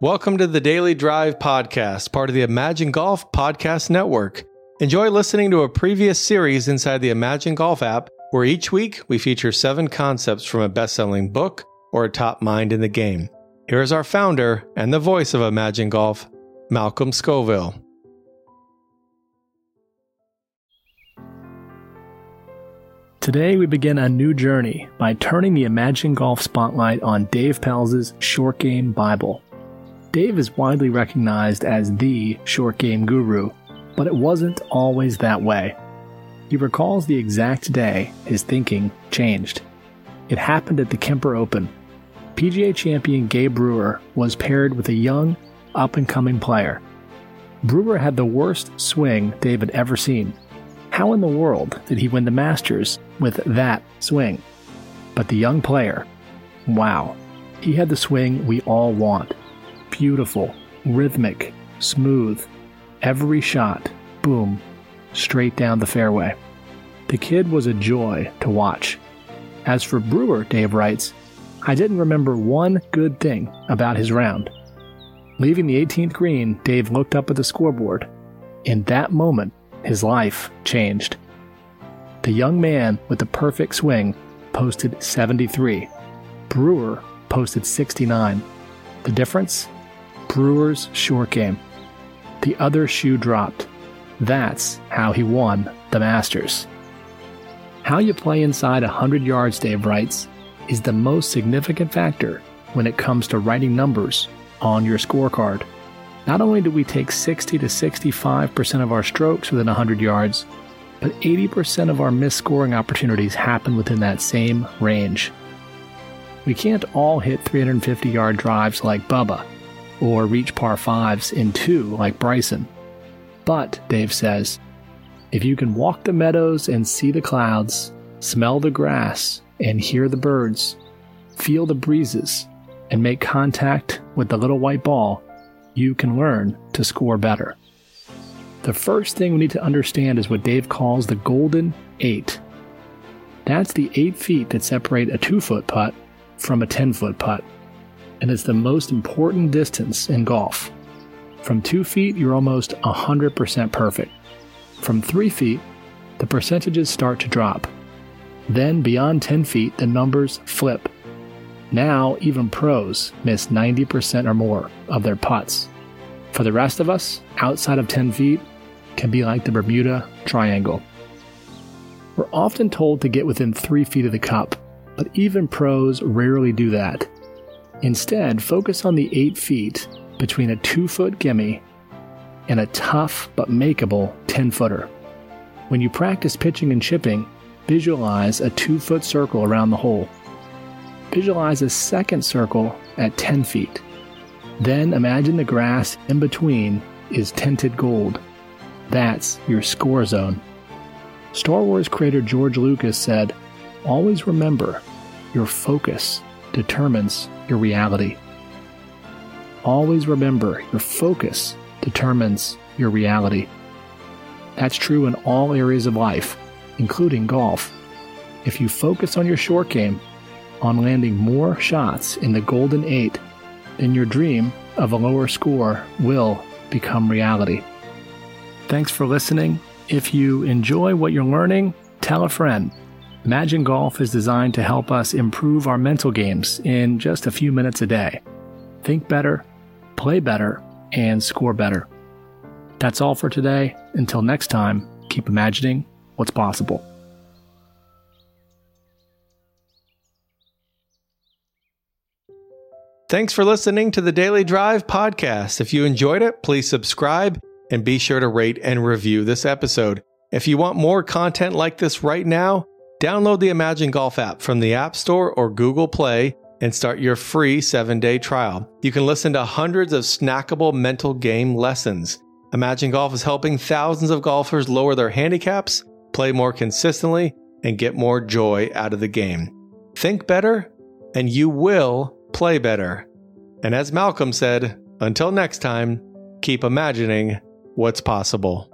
Welcome to the Daily Drive Podcast, part of the Imagine Golf Podcast Network. Enjoy listening to a previous series inside the Imagine Golf app, where each week we feature seven concepts from a best selling book or a top mind in the game. Here is our founder and the voice of Imagine Golf, Malcolm Scoville. Today, we begin a new journey by turning the Imagine Golf spotlight on Dave Pelz's Short Game Bible. Dave is widely recognized as the short game guru, but it wasn't always that way. He recalls the exact day his thinking changed. It happened at the Kemper Open. PGA champion Gay Brewer was paired with a young, up and coming player. Brewer had the worst swing Dave had ever seen. How in the world did he win the Masters with that swing? But the young player, wow, he had the swing we all want beautiful, rhythmic, smooth. Every shot, boom, straight down the fairway. The kid was a joy to watch. As for Brewer, Dave writes, I didn't remember one good thing about his round. Leaving the 18th green, Dave looked up at the scoreboard. In that moment, his life changed. The young man with the perfect swing posted 73. Brewer posted 69. The difference? Brewer's short game. The other shoe dropped. That's how he won the Masters. How you play inside 100 yards, Dave writes, is the most significant factor when it comes to writing numbers on your scorecard. Not only do we take 60 to 65% of our strokes within 100 yards, but 80% of our missed scoring opportunities happen within that same range. We can't all hit 350 yard drives like Bubba, or reach par fives in two like Bryson. But, Dave says, if you can walk the meadows and see the clouds, smell the grass and hear the birds, feel the breezes, and make contact with the little white ball, you can learn to score better. The first thing we need to understand is what Dave calls the golden eight. That's the eight feet that separate a two foot putt from a 10 foot putt and it's the most important distance in golf. From 2 feet, you're almost 100% perfect. From 3 feet, the percentages start to drop. Then, beyond 10 feet, the numbers flip. Now, even pros miss 90% or more of their putts. For the rest of us, outside of 10 feet can be like the Bermuda Triangle. We're often told to get within 3 feet of the cup, but even pros rarely do that. Instead, focus on the 8 feet between a 2 foot gimme and a tough but makeable 10 footer. When you practice pitching and chipping, visualize a 2 foot circle around the hole. Visualize a second circle at 10 feet. Then imagine the grass in between is tinted gold. That's your score zone. Star Wars creator George Lucas said, Always remember, your focus determines your reality. Always remember your focus determines your reality. That's true in all areas of life, including golf. If you focus on your short game, on landing more shots in the golden eight, then your dream of a lower score will become reality. Thanks for listening. If you enjoy what you're learning, tell a friend. Imagine Golf is designed to help us improve our mental games in just a few minutes a day. Think better, play better, and score better. That's all for today. Until next time, keep imagining what's possible. Thanks for listening to the Daily Drive podcast. If you enjoyed it, please subscribe and be sure to rate and review this episode. If you want more content like this right now, Download the Imagine Golf app from the App Store or Google Play and start your free seven day trial. You can listen to hundreds of snackable mental game lessons. Imagine Golf is helping thousands of golfers lower their handicaps, play more consistently, and get more joy out of the game. Think better, and you will play better. And as Malcolm said, until next time, keep imagining what's possible.